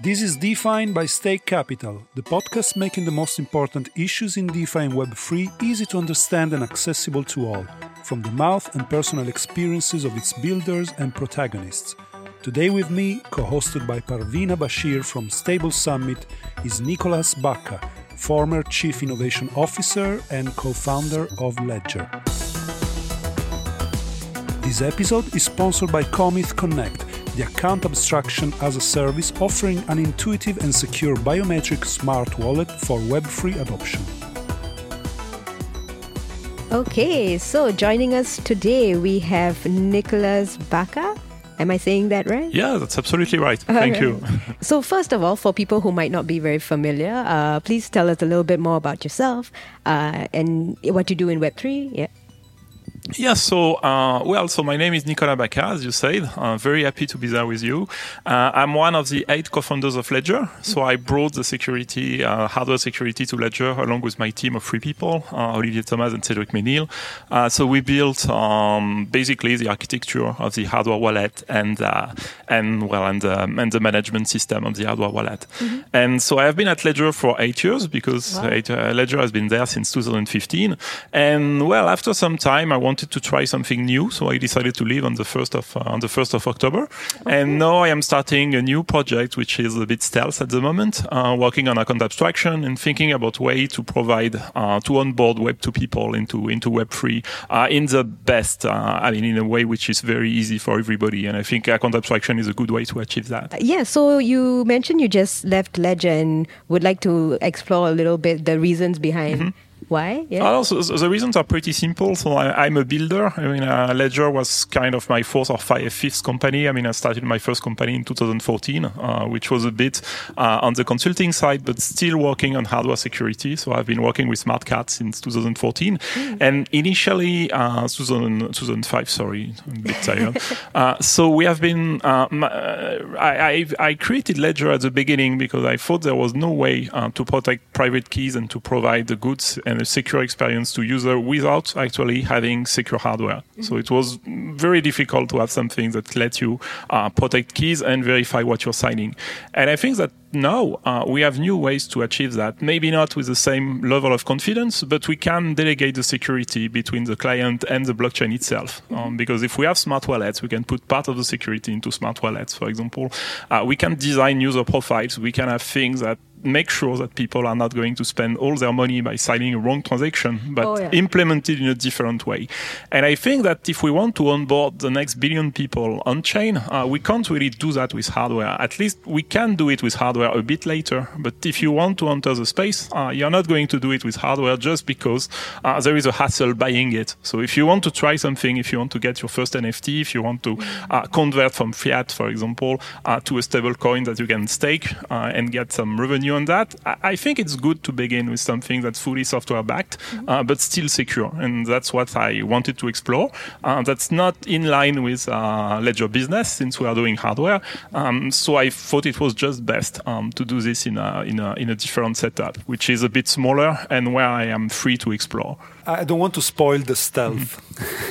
This is Defined by Stake Capital, the podcast making the most important issues in DeFi and Web3 easy to understand and accessible to all, from the mouth and personal experiences of its builders and protagonists. Today with me, co-hosted by Parveena Basheer from Stable Summit, is Nicolas Bacca, former Chief Innovation Officer and co-founder of Ledger. This episode is sponsored by Cometh Connect, the account abstraction as a service offering an intuitive and secure biometric smart wallet for Web3 adoption. Okay, so joining us today we have Nicolas Bacca. Am I saying that right? Yeah, that's absolutely right. Thank right. you. so, first of all, for people who might not be very familiar, uh, please tell us a little bit more about yourself uh, and what you do in Web3. Yeah. Yeah, so, uh, well, so my name is Nicolas Bacca, as you said. I'm very happy to be there with you. Uh, I'm one of the eight co-founders of Ledger. So I brought the security, uh, hardware security to Ledger along with my team of three people, uh, Olivier Thomas and Cedric Mesnil. Uh, so we built um, basically the architecture of the hardware wallet and, uh, and well, and, um, and the management system of the hardware wallet. Mm-hmm. And so I have been at Ledger for eight years because wow. Ledger has been there since 2015. And well, after some time, I wanted wanted to try something new, so I decided to leave on the first of uh, on the first of October. Okay. And now I am starting a new project, which is a bit stealth at the moment, uh, working on account abstraction and thinking about way to provide uh, to onboard Web two people into into Web three uh, in the best. Uh, I mean, in a way which is very easy for everybody. And I think account abstraction is a good way to achieve that. Yeah. So you mentioned you just left Ledger and would like to explore a little bit the reasons behind. Mm-hmm why? Yeah. Also, the reasons are pretty simple. So I, am a builder. I mean, uh, Ledger was kind of my fourth or five, fifth company. I mean, I started my first company in 2014, uh, which was a bit uh, on the consulting side, but still working on hardware security. So I've been working with smart card since 2014. Mm. And initially, uh, 2000, 2005, sorry, I'm a bit tired. Uh, so we have been, uh, I, I, I, created Ledger at the beginning because I thought there was no way to protect private keys and to provide the goods and a secure experience to user without actually having secure hardware. Mm-hmm. So it was very difficult to have something that lets you uh, protect keys and verify what you're signing. And I think that now uh, we have new ways to achieve that. Maybe not with the same level of confidence, but we can delegate the security between the client and the blockchain itself. Mm-hmm. Um, because if we have smart wallets, we can put part of the security into smart wallets, for example. Uh, we can design user profiles. We can have things that make sure that people are not going to spend all their money by signing a wrong transaction, but oh, yeah. implement it in a different way. And I think that if we want to onboard the next billion people on chain, uh, we can't really do that with hardware. At least we can do it with hardware a bit later. But if you want to enter the space, uh, you're not going to do it with hardware just because uh, there is a hassle buying it. So if you want to try something, if you want to get your first NFT, if you want to uh, convert from fiat, for example, uh, to a stable coin that you can stake uh, and get some revenue on that, I think it's good to begin with something that's fully software backed, mm-hmm. uh, but still secure. And that's what I wanted to explore. Uh, that's not in line with uh, Ledger business since we are doing hardware. Um, so I thought it was just best um, to do this in a, in, a, in a different setup, which is a bit smaller and where I am free to explore. I don't want to spoil the stealth,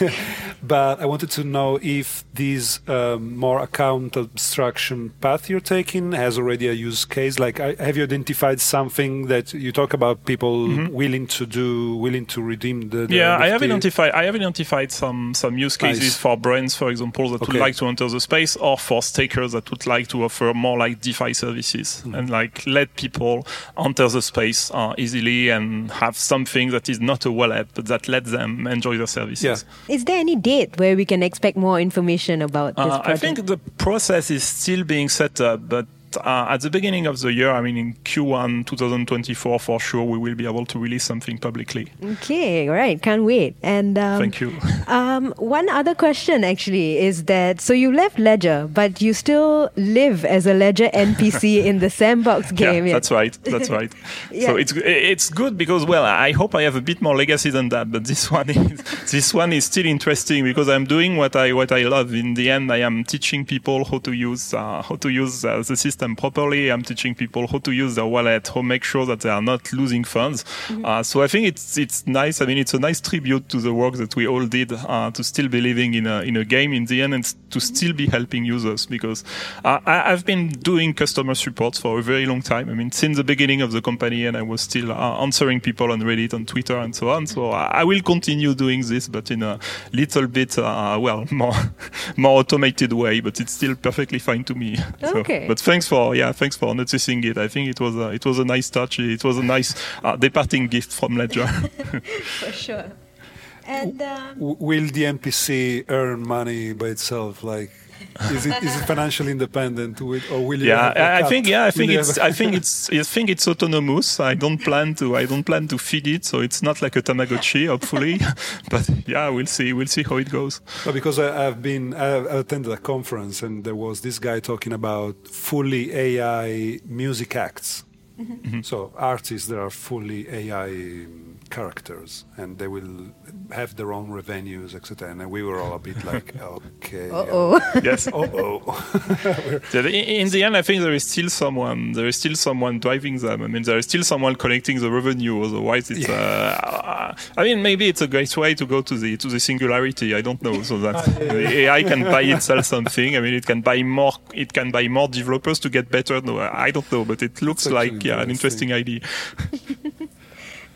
but I wanted to know if this um, more account abstraction path you're taking has already a use case. Like, have you identified something that you talk about people mm-hmm. willing to do, willing to redeem the? the yeah, I have identified. I have identified some some use cases nice. for brands, for example, that okay. would like to enter the space, or for stakers that would like to offer more like DeFi services mm-hmm. and like let people enter the space uh, easily and have something that is not a wallet but that lets them enjoy the services. Yeah. Is there any date where we can expect more information about this uh, I think the process is still being set up, but uh, at the beginning of the year, I mean in Q1 2024, for sure, we will be able to release something publicly. Okay, right, can't wait. And um, thank you. um, one other question actually is that so you left Ledger, but you still live as a Ledger NPC in the sandbox game. Yeah, that's right. That's right. yeah. So it's it's good because well, I hope I have a bit more legacy than that, but this one is this one is still interesting because I'm doing what I what I love. In the end, I am teaching people how to use uh, how to use uh, the system system properly. I'm teaching people how to use their wallet, how make sure that they are not losing funds. Mm-hmm. Uh, so I think it's it's nice. I mean, it's a nice tribute to the work that we all did uh, to still be living in a in a game in the end and to still be helping users because uh, I, I've been doing customer support for a very long time. I mean, since the beginning of the company, and I was still uh, answering people on Reddit, on Twitter, and so on. So I, will continue doing this, but in a little bit, uh, well, more more automated way. But it's still perfectly fine to me. So, Okay. but thanks for yeah, thanks for noticing it. I think it was a, it was a nice touch. It was a nice uh, departing gift from Ledger. For sure. And um, W- will the NPC earn money by itself? Like, is it is it financially independent, or will you? yeah, have I, think yeah, I think it's have I think it's I think it's autonomous. I don't plan to I don't plan to feed it, so it's not like a Tamagotchi, hopefully. but yeah, we'll see. We'll see how it goes. No, because I, I've been I I attended a conference and there was this guy talking about fully AI music acts. Mm-hmm. So artists that are fully AI characters and they will have their own revenues, etc. And we were all a bit like, okay, uh oh. Yes. oh, oh. In the end, I think there is still someone. There is still someone driving them. I mean, there is still someone collecting the revenue. Otherwise, it's. Uh, I mean, maybe it's a great way to go to the to the singularity. I don't know. So that Ah, yeah, the AI can buy itself something. I mean, it can buy more. It can buy more developers to get better. No, I don't know, but it looks It's like yeah, an interesting. interesting idea.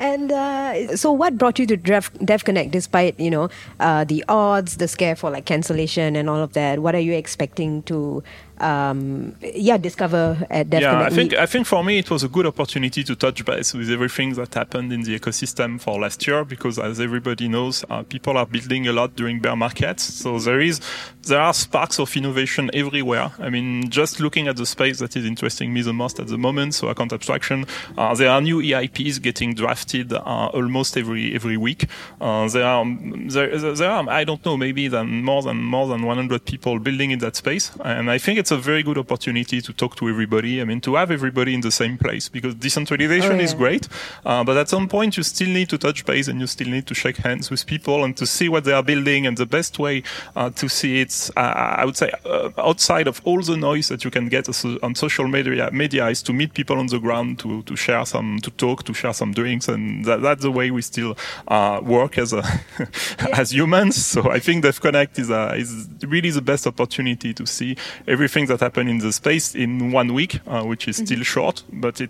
And uh, so, what brought you to Dev, DevConnect, despite you know uh, the odds, the scare for like cancellation and all of that? What are you expecting to, um, yeah, discover at DevConnect? Yeah, I think I think for me it was a good opportunity to touch base with everything that happened in the ecosystem for last year because, as everybody knows, uh, people are building a lot during bear markets. So there is there are sparks of innovation everywhere. I mean, just looking at the space that is interesting me the most at the moment. So account abstraction, uh, there are new EIPs getting drafted uh, almost every every week. Uh, there are there, there are I don't know maybe than more than more than 100 people building in that space, and I think it's a very good opportunity to talk to everybody. I mean, to have everybody in the same place because decentralization Oh, is great, uh, but at some point you still need to touch base and you still need to shake hands with people and to see what they are building. And the best way uh, to see it, uh, I would say, uh, outside of all the noise that you can get on social media, media is to meet people on the ground to, to share some, to talk, to share some drinks, and that, that's the way we still uh, work as a as humans. So I think DevConnect is a, is really the best opportunity to see everything that happened in the space in one week, uh, which is still short, but it,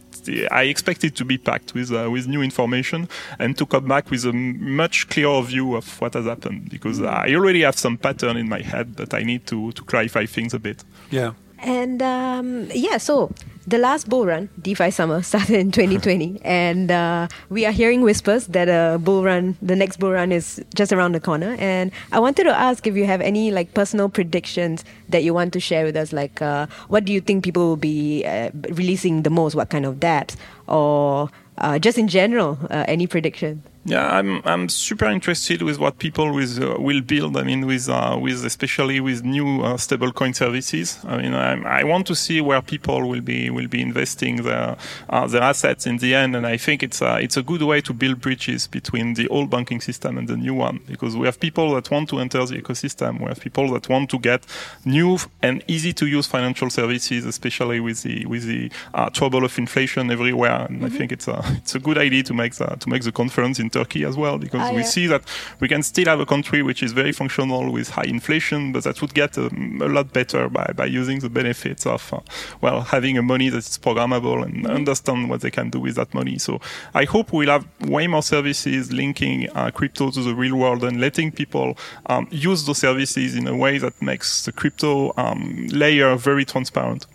I expect it to be packed with uh, with new information and to come back with a m- much clearer view of what has happened because I already have some pattern in my head, but I need to to clarify things a bit. yeah. And um, yeah, so the last bull run, DeFi summer, started in 2020, and uh, we are hearing whispers that a bull run, the next bull run, is just around the corner. And I wanted to ask if you have any like personal predictions that you want to share with us. Like, uh, what do you think people will be uh, releasing the most? What kind of dApps, or uh, just in general, uh, any prediction? Yeah, I'm I'm super interested with what people with uh, will build. I mean, with uh, with especially with new uh, stablecoin services. I mean, I'm, I want to see where people will be will be investing their uh, their assets in the end, and I think it's a it's a good way to build bridges between the old banking system and the new one because we have people that want to enter the ecosystem. We have people that want to get new and easy to use financial services, especially with the with the uh, trouble of inflation everywhere. And I think it's a it's a good idea to make the to make the conference in Turkey as well because Ah, we yeah. see that we can still have a country which is very functional with high inflation, but that would get um, a lot better by, by using the benefits of uh, well having a money that is programmable and understand what they can do with that money. So I hope we'll have way more services linking uh, crypto to the real world and letting people um, use those services in a way that makes the crypto um, layer very transparent.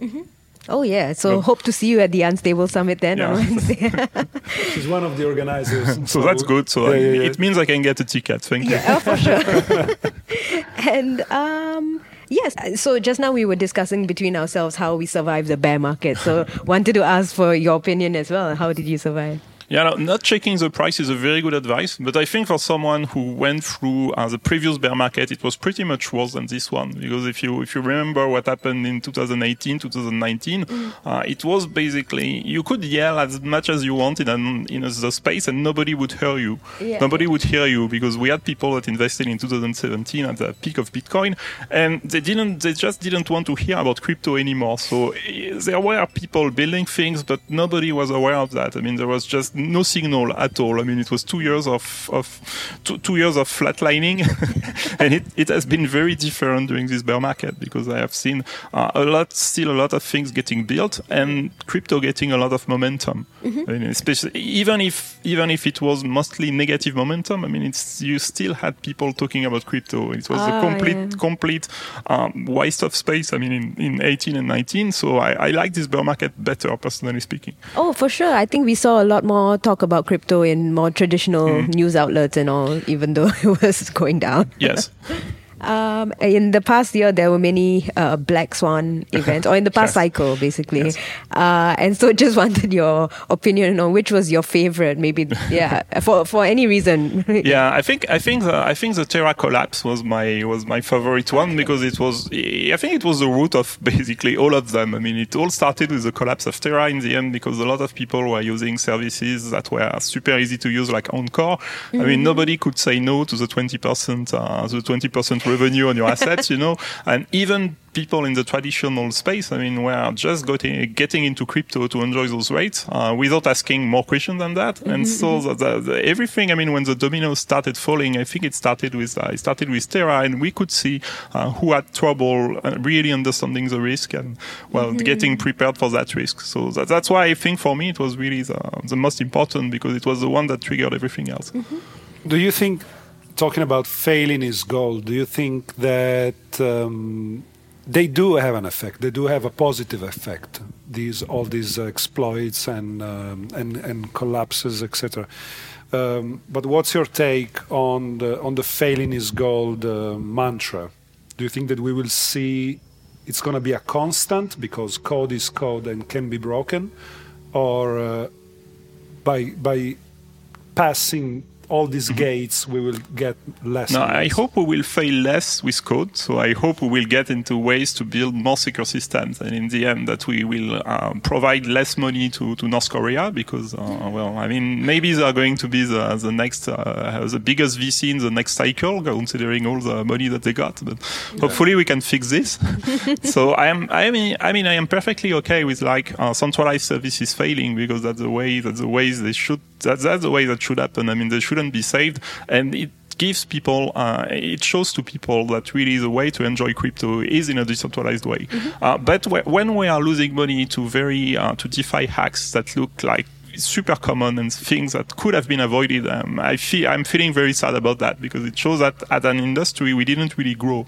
Oh yeah, so Well- hope to see you at the Unstable Summit then on Yeah. Wednesday. She's one of the organizers. So that's good. So Yeah, yeah, yeah. it means I can get a ticket. Thank you. Yeah, oh, for sure. and um, yes, so just now we were discussing between ourselves how we survived the bear market. So wanted to ask for your opinion as well. How did you survive? Yeah, no, not checking the price is a very good advice. But I think for someone who went through uh, the previous bear market, it was pretty much worse than this one. Because if you if you remember what happened in 2018, 2019, uh, it was basically you could yell as much as you wanted in, in the space, and nobody would hear you. Yeah. Nobody would hear you because we had people that invested in 2017 at the peak of Bitcoin, and they didn't. They just didn't want to hear about crypto anymore. So eh, there were people building things, but nobody was aware of that. I mean, there was just no signal at all. I mean, it was two years of, of two, two years of flatlining, and it, it has been very different during this bear market because I have seen uh, a lot, still a lot of things getting built, and crypto getting a lot of momentum. Mm-hmm. I mean, especially even if even if it was mostly negative momentum, I mean, it's you still had people talking about crypto. It was ah, a complete yeah. complete um, waste of space. I mean, in, in 18 and 19. So I, I like this bear market better, personally speaking. Oh, for sure. I think we saw a lot more talk about crypto in more traditional mm. news outlets and all, even though it was going down. Yes. Um, in the past year, there were many uh, black swan events, or in the past cycle, basically. Yes. Uh, and so, just wanted your opinion on which was your favorite. Maybe, yeah, for for any reason. yeah, I think I think the, I think the Terra collapse was my was my favorite one because it was I think it was the root of basically all of them. I mean, it all started with the collapse of Terra in the end because a lot of people were using services that were super easy to use, like Anchor. Mm-hmm. I mean, mm-hmm. nobody could say no to the twenty percent, uh, the twenty percent revenue on your assets, you know, and even people in the traditional space, I mean, were just getting, getting into crypto to enjoy those rates uh, without asking more questions than that. Mm-hmm. And so the, the, the, everything, I mean, when the dominoes started falling, I think it started with uh, it started with Terra, and we could see uh, who had trouble uh, really understanding the risk and well mm-hmm. getting prepared for that risk. So that, that's why I think for me it was really the, the most important because it was the one that triggered everything else. Mm-hmm. Do you think talking about failing is gold, do you think that um, they do have an effect? They do have a positive effect. These all these exploits and um, and and collapses, etc. Um, but what's your take on the on the failing is gold uh, mantra? Do you think that we will see it's going to be a constant because code is code and can be broken, or uh, by by passing all these mm-hmm. gates, we will get less. No, I hope we will fail less with code. So I hope we will get into ways to build more secure systems, and in the end, that we will um, provide less money to, to North Korea because, uh, well, I mean, maybe they are going to be the the next uh, the biggest VC in the next cycle, considering all the money that they got. But yeah. hopefully, we can fix this. so I am, I mean, I mean, I am perfectly okay with like uh, centralized services failing because that's the way that's the ways they should. That, that's the way that should happen. I mean, they should shouldn't be saved, and it gives people, uh, it shows to people that really the way to enjoy crypto is in a decentralized way. Mm-hmm. Uh, but when we are losing money to very uh, to DeFi hacks that look like super common and things that could have been avoided. Um, I feel I'm feeling very sad about that because it shows that as an industry we didn't really grow.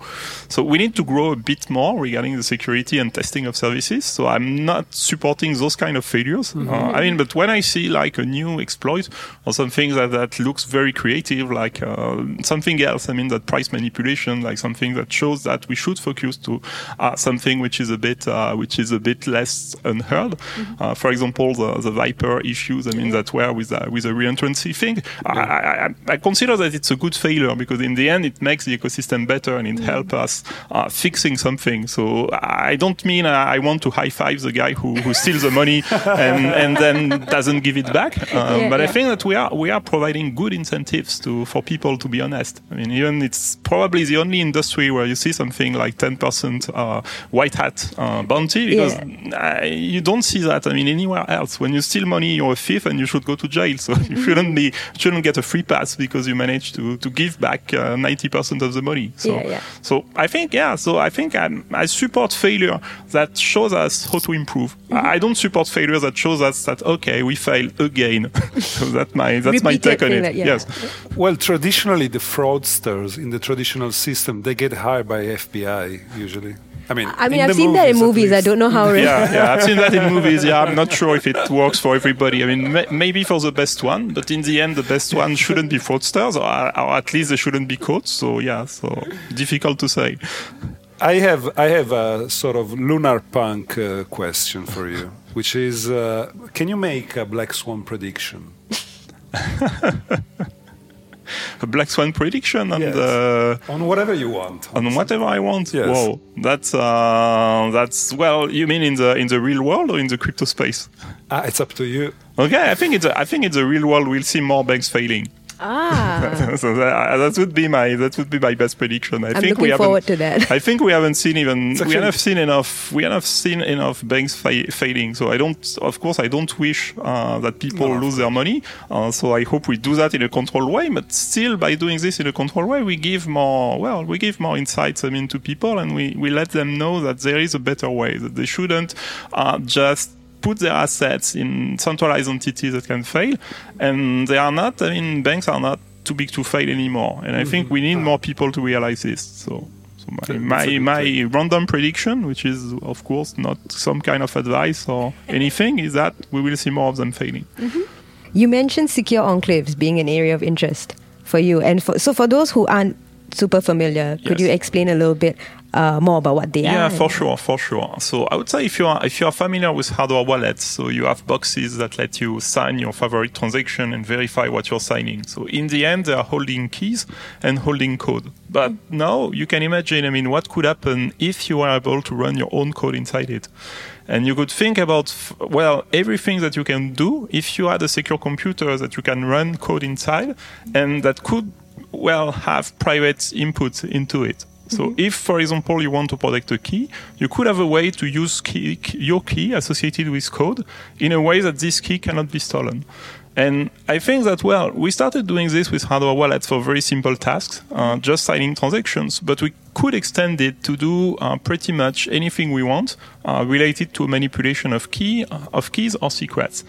So we need to grow a bit more regarding the security and testing of services. So I'm not supporting those kind of failures. Mm-hmm. Uh, I mean, but when I see like a new exploit or something that, that looks very creative, like uh, something else, I mean that price manipulation, like something that shows that we should focus to uh, something which is a bit uh, which is a bit less unheard. Mm-hmm. Uh, for example, the, the Vyper issue issues. I mean, that were with a, with a reentrancy thing. Yeah. I, I, I, consider that it's a good failure because in the end it makes the ecosystem better and it mm. helps us uh, fixing something. So I don't mean uh, I want to high five the guy who, who steals the money and, and then doesn't give it back. Um, yeah, but yeah. I think that we are we are providing good incentives to for people to be honest. I mean, even it's probably the only industry where you see something like 10% uh, white hat uh, bounty because you don't see that. I mean, anywhere else when you steal money, you're a thief and you should go to jail. So you shouldn't be shouldn't get a free pass because you managed to to give back uh, ninety uh, percent of the money. So yeah, yeah. so I think yeah. So I think I'm, i support failure that shows us how to improve. Mm-hmm. I don't support failure that shows us that okay we fail again. so that's my that's my take on it. Yeah. Yes. Well, traditionally the fraudsters in the traditional system they get hired by FBI usually. I mean, I mean, I've seen that in movies. I don't know how. yeah, yeah, I've seen that in movies. Yeah, I'm not sure if it works for everybody. I mean, maybe for the best one, but in the end, the best one shouldn't be fraudsters, or, or at least they shouldn't be caught. So yeah, so difficult to say. I have I have a sort of lunar punk uh, question for you, which is: uh, Can you make a black swan prediction? a black swan prediction and yes. uh, on whatever you want. On whatever I want. Yes. Whoa, that's uh, that's well. You mean in the in the real world or in the crypto space? Ah, it's up to you. Okay, I think it's a, I think in the real world we'll see more banks failing. Ah. so that, that, would be my that would be my best prediction. I am think looking we forward to that. I think we haven't seen even we haven't seen enough we haven't seen enough banks fa- failing. So I don't, of course, I don't wish uh, that people no. lose their money. Uh, so I hope we do that in a controlled way. But still, by doing this in a controlled way, we give more well, we give more insights I mean to people, and we we let them know that there is a better way that they shouldn't uh, just put their assets in centralized entities that can fail, and they are not. I mean, banks are not too big to fail anymore, and I mm-hmm. think we need more people to realize this. So. So my, my, my random prediction, which is of course not some kind of advice or anything, is that we will see more of them failing. Mm-hmm. You mentioned secure enclaves being an area of interest for you, and for, so for those who aren't super familiar, could yes. you explain a little bit uh, more about what they yeah, are? Yeah, for sure, for sure. So I would say if you are if you are familiar with hardware wallets, so you have boxes that let you sign your favorite transaction and verify what you're signing. So in the end, they are holding keys and holding code. But mm. now you can imagine, I mean, what could happen if you are able to run your own code inside it? And you could think about, well, everything that you can do if you had a secure computer that you can run code inside and that could, well, have private input into it. So mm-hmm. if, for example, you want to protect a key, you could have a way to use key, your key associated with code in a way that this key cannot be stolen. And I think that, well, we started doing this with hardware wallets for very simple tasks, uh, just signing transactions, but we could extend it to do uh, pretty much anything we want uh, related to manipulation of key, of keys or secrets.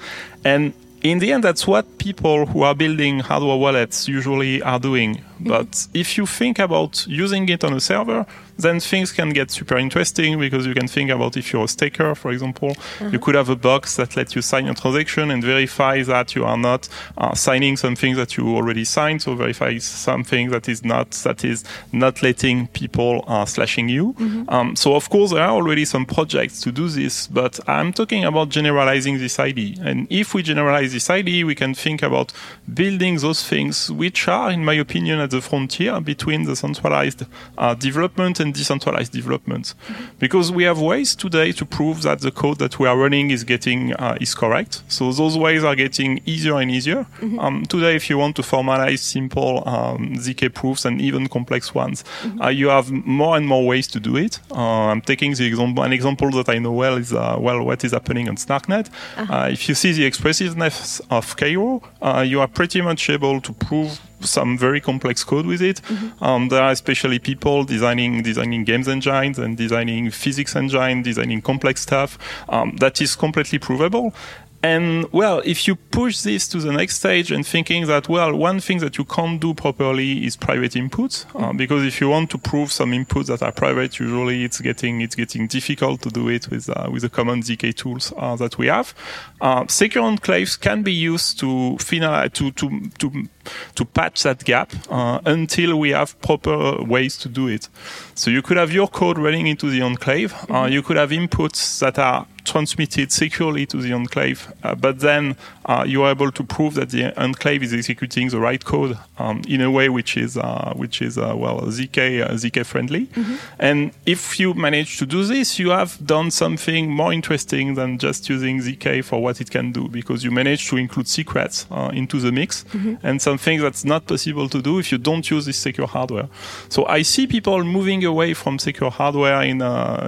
And in the end, that's what people who are building hardware wallets usually are doing. Mm-hmm. But if you think about using it on a server, then things can get super interesting because you can think about if you're a staker, for example, uh-huh. you could have a box that lets you sign a transaction and verify that you are not uh, signing something that you already signed. So verify something that is not that is not letting people uh, slashing you. Mm-hmm. Um, so of course there are already some projects to do this, but I'm talking about generalizing this ID. And if we generalize this ID, we can think about building those things which are, in my opinion, at the frontier between the centralized uh, development and and decentralized development. Because we have ways today to prove that the code that we are running is getting uh, is correct. So those ways are getting easier and easier. Mm-hmm. Um, today, if you want to formalize simple um, ZK proofs and even complex ones, mm-hmm. uh, you have more and more ways to do it. Uh, I'm taking the example. An example that I know well is uh, well what is happening on Starknet. Uh-huh. Uh, if you see the expressiveness of Cairo, uh, you are pretty much able to prove some very complex code with it. Mm-hmm. Um, there are especially people designing designing games engines and designing physics engine, designing complex stuff um, that is completely provable. And well, if you push this to the next stage and thinking that, well, one thing that you can't do properly is private inputs, uh, because if you want to prove some inputs that are private, usually it's getting, it's getting difficult to do it with, uh, with the common ZK tools uh, that we have. Uh, secure enclaves can be used to finalize, to, to, to, to patch that gap uh, until we have proper ways to do it. So you could have your code running into the enclave. Uh, you could have inputs that are transmitted securely to the enclave, uh, but then uh, you are able to prove that the enclave is executing the right code um, in a way which is uh, which is uh, well zk uh, zk friendly. Mm-hmm. And if you manage to do this, you have done something more interesting than just using zk for what it can do, because you manage to include secrets uh, into the mix mm-hmm. and something that's not possible to do if you don't use this secure hardware. So I see people moving away from secure hardware in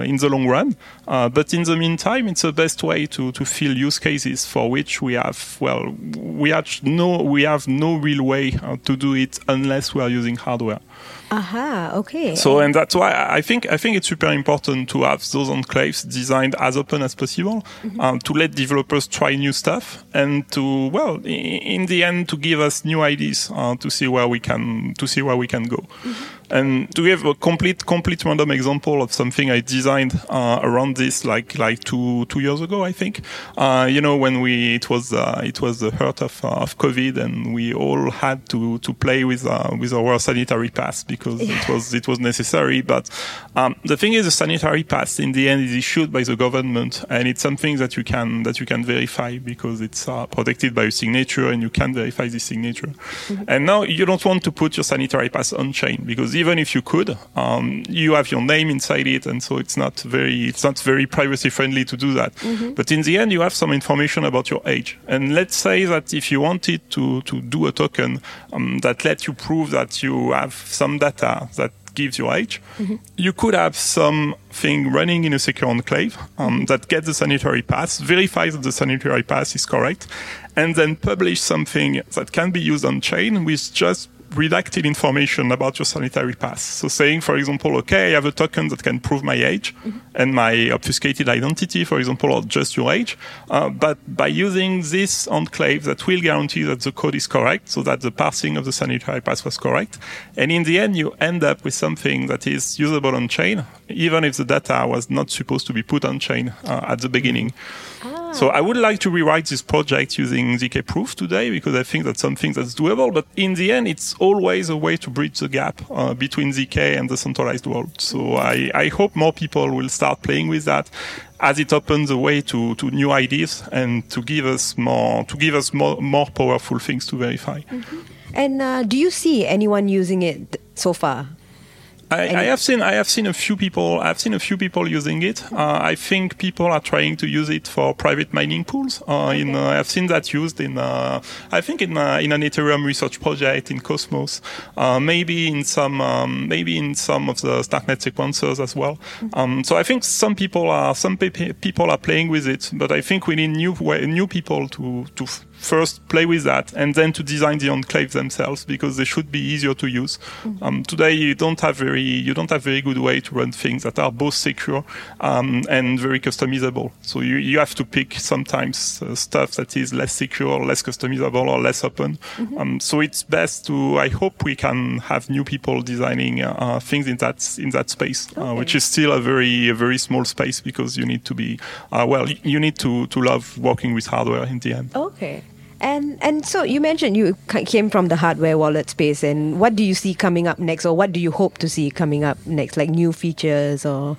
in the long run, but in the meantime it's the best way to, to fill use cases for which we have well we have no we have no real way uh, to do it unless we are using hardware. Aha, okay. So, and that's why I think I think it's super important to have those enclaves designed as open as possible, mm-hmm. um, to let developers try new stuff, and to well, in the end, to give us new ideas uh, to see where we can to see where we can go. Mm-hmm. And to give a complete complete random example of something I designed uh, around this, like like two two years ago, I think. Uh, you know, when we it was uh, it was the hurt of uh, of COVID, and we all had to to play with uh, with our sanitary pass because yeah. it was it was necessary. But um, the thing is, the sanitary pass in the end is issued by the government, and it's something that you can that you can verify because it's uh, protected by a signature, and you can verify the signature. Mm-hmm. And now you don't want to put your sanitary pass on chain because even if you could, um, you have your name inside it, and so it's not very it's not very privacy friendly to do that. Mm-hmm. But in the end, you have some information about your age. And let's say that if you wanted to to do a token um, that lets you prove that you have some data that gives your age. Mm-hmm. You could have something running in a secure enclave um, that gets the sanitary pass, verifies that the sanitary pass is correct, and then publish something that can be used on chain with just redacted information about your sanitary pass. So saying, for example, okay, I have a token that can prove my age mm-hmm. and my obfuscated identity, for example, or just your age. Uh, but by using this enclave that will guarantee that the code is correct, so that the parsing of the sanitary pass was correct. And in the end, you end up with something that is usable on chain, even if the data was not supposed to be put on chain uh, at the beginning. Ah. So I would like to rewrite this project using ZK proof today because I think that's something that's doable. But in the end, it's always a way to bridge the gap uh, between ZK and the centralized world. So I, I hope more people will start playing with that as it opens the way to, to new ideas and to give us more to give us more, more powerful things to verify. Mm-hmm. And uh, do you see anyone using it so far? I, I, have seen I have seen a few people I've seen a few people using it. Uh, I think people are trying to use it for private mining pools. Uh, okay. In uh, I've seen that used in uh, I think in uh, in an Ethereum research project in Cosmos, uh, maybe in some um, maybe in some of the Starknet sequencers as well. Mm-hmm. Um, so I think some people are some pe- people are playing with it, but I think we need new new people to to first play with that and then to design the enclave themselves because they should be easier to use. Mm-hmm. Um, today you don't have very you don't have very good way to run things that are both secure um, and very customizable. So you, you have to pick sometimes uh, stuff that is less secure, less customizable, or less open. Mm-hmm. Um, so it's best to. I hope we can have new people designing uh, uh things in that in that space, uh, which is still a very a very small space because you need to be uh, well. You need to to love working with hardware in the end. Okay. And and so you mentioned you came from the hardware wallet space, and what do you see coming up next, or what do you hope to see coming up next, like new features or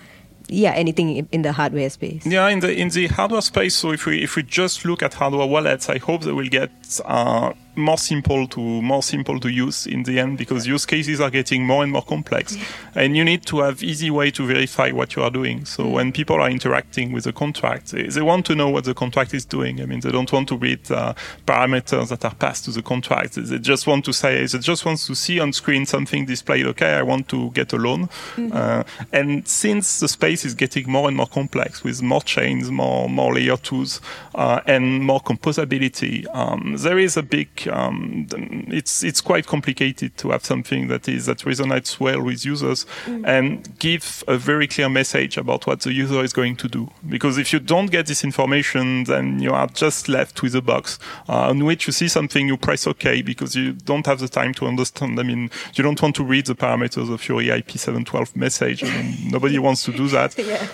yeah, anything in the hardware space. Yeah, in the in the hardware space. So if we if we just look at hardware wallets, I hope they will get uh, more simple to more simple to use in the end because use cases are getting more and more complex. And you need to have easy way to verify what you are doing. So when people are interacting with the contract they, they want to know what the contract is doing. I mean they don't want to read uh, parameters that are passed to the contract. They just want to say they just want to see on screen something displayed okay i want to get a loan. Mm-hmm. uh, and since the space is getting more and more complex with more chains more more layer twos uh, and more composability um, there is a big um, it's it's quite complicated to have something that is that resonates well with users mm. and give a very clear message about what the user is going to do. Because if you don't get this information, then you are just left with a box uh, on which you see something, you press OK because you don't have the time to understand. I mean, you don't want to read the parameters of your EIP 712 message. I mean, nobody wants to do that. yeah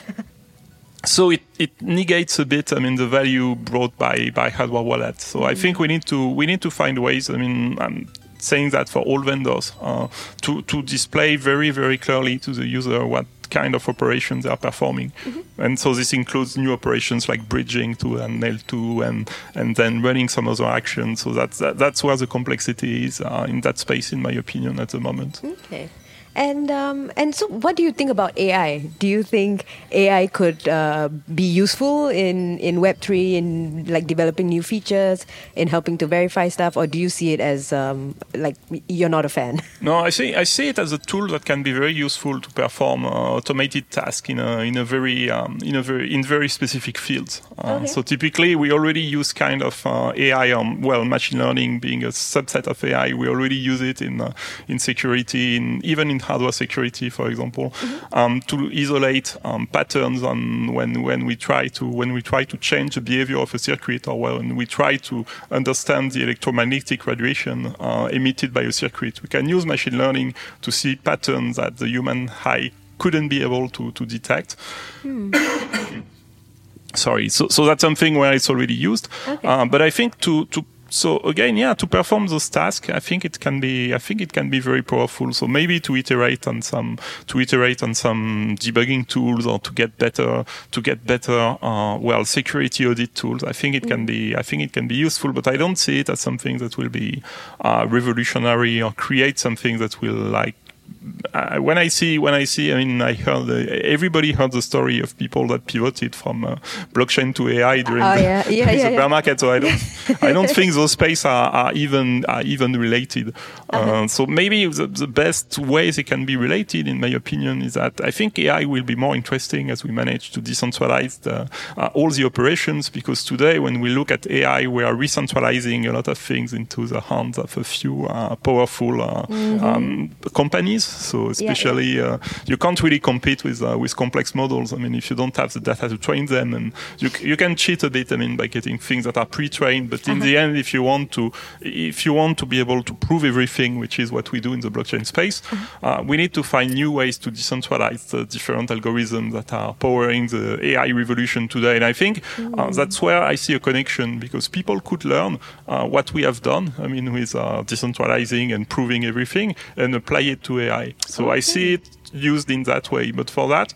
so it, it negates a bit i mean the value brought by by hardware wallet so i think we need to we need to find ways i mean i'm saying that for all vendors uh, to to display very very clearly to the user what kind of operations they are performing. Mm-hmm. and so this includes new operations like bridging to an l2 and and then running some other actions. So that's that, that's where the complexity is uh, in that space in my opinion at the moment. Okay and um, and so, what do you think about AI? Do you think AI could uh, be useful in in Web three in like developing new features, in helping to verify stuff, or do you see it as um, like you're not a fan? No, I see I see it as a tool that can be very useful to perform uh, automated tasks in a in a very um, in a very in very specific fields. Uh, okay. So typically, we already use kind of uh, AI on well, machine learning being a subset of AI. We already use it in uh, in security, in even in hardware security, for example, mm-hmm. um, to isolate um, patterns on when when we try to when we try to change the behavior of a circuit, or when we try to understand the electromagnetic radiation uh, emitted by a circuit. We can use machine learning to see patterns that the human eye couldn't be able to to detect. Hmm. Sorry, so so that's something where it's already used. Okay. Uh, but I think to to so again, yeah, to perform those tasks, I think it can be, I think it can be very powerful. So maybe to iterate on some, to iterate on some debugging tools or to get better, to get better, uh, well, security audit tools. I think it can be, I think it can be useful, but I don't see it as something that will be uh, revolutionary or create something that will like uh, when I see when I see, I mean, I heard uh, everybody heard the story of people that pivoted from uh, blockchain to AI during Oh, the, yeah. Yeah, the yeah, bear market. So I don't I don't think those spaces are, are even are even related. Uh-huh. Uh, so maybe the, the best way they can be related, in my opinion, is that I think AI will be more interesting as we manage to decentralize the, uh, all the operations. Because today, when we look at AI, we are re-centralizing a lot of things into the hands of a few uh, powerful uh, um, companies. So especially uh, you can't really compete with uh, with complex models. I mean, if you don't have the data to train them, and you you can cheat a bit. I mean, by getting things that are pre-trained. But in the end, if you want to if you want to be able to prove everything, which is what we do in the blockchain space, uh, we need to find new ways to decentralize the different algorithms that are powering the AI revolution today. And I think uh, that's where I see a connection because people could learn uh, what we have done. I mean, with uh, decentralizing and proving everything and apply it to AI. So I see it used in that way. But for that,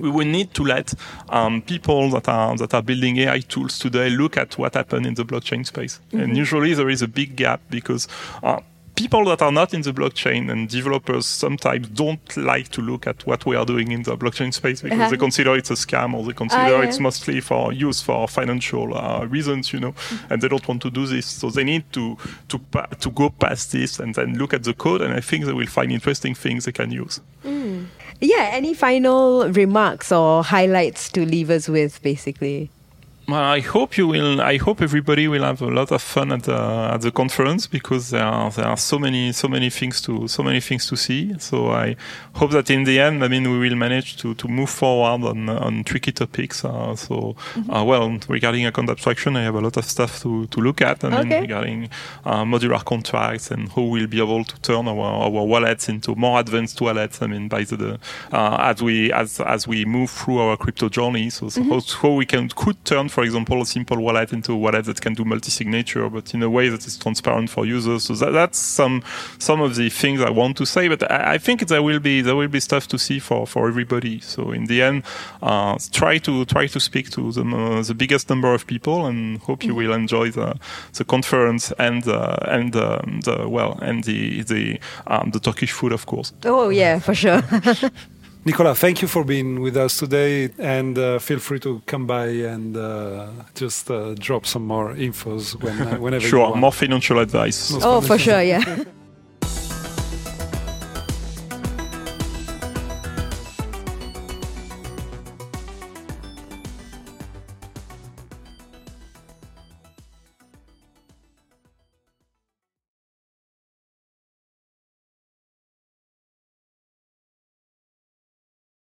we will need to let um, people that are that are building AI tools today look at what happened in the blockchain space. And usually there is a big gap because uh, people that are not in the blockchain and developers sometimes don't like to look at what we are doing in the blockchain space because Uh-huh. they consider it's a scam or they consider yeah. it's mostly for use for financial uh, reasons, you know, and they don't want to do this. So they need to to pa- to go past this and then look at the code. And I think they will find interesting things they can use. Yeah, any final remarks or highlights to leave us with, basically? Well, I hope you will. I hope everybody will have a lot of fun at the at the conference because there are there are so many so many things to so many things to see. So I hope that in the end, I mean, we will manage to, to move forward on on tricky topics. Uh, so, uh, well, regarding account abstraction, I have a lot of stuff to, to look at. I mean, Okay. regarding uh, modular contracts and how we'll be able to turn our, our wallets into more advanced wallets. I mean, by the, the uh, as we as as we move through our crypto journey. So, so how, how we can could turn, for example, a simple wallet into a wallet that can do multi-signature, but in a way that is transparent for users. So that, that's some some of the things I want to say. But I, I think there will be there will be stuff to see for for everybody. So in the end, uh, try to try to speak to the uh, the biggest number of people, and hope you will enjoy the the conference and uh, and um, the well and the the um, the Turkish food, of course. Oh, yeah, for sure. Nicola, thank you for being with us today, and uh, feel free to come by and uh, just uh, drop some more infos when, uh, whenever you want. Sure, more financial advice. Most oh, for sure, yeah.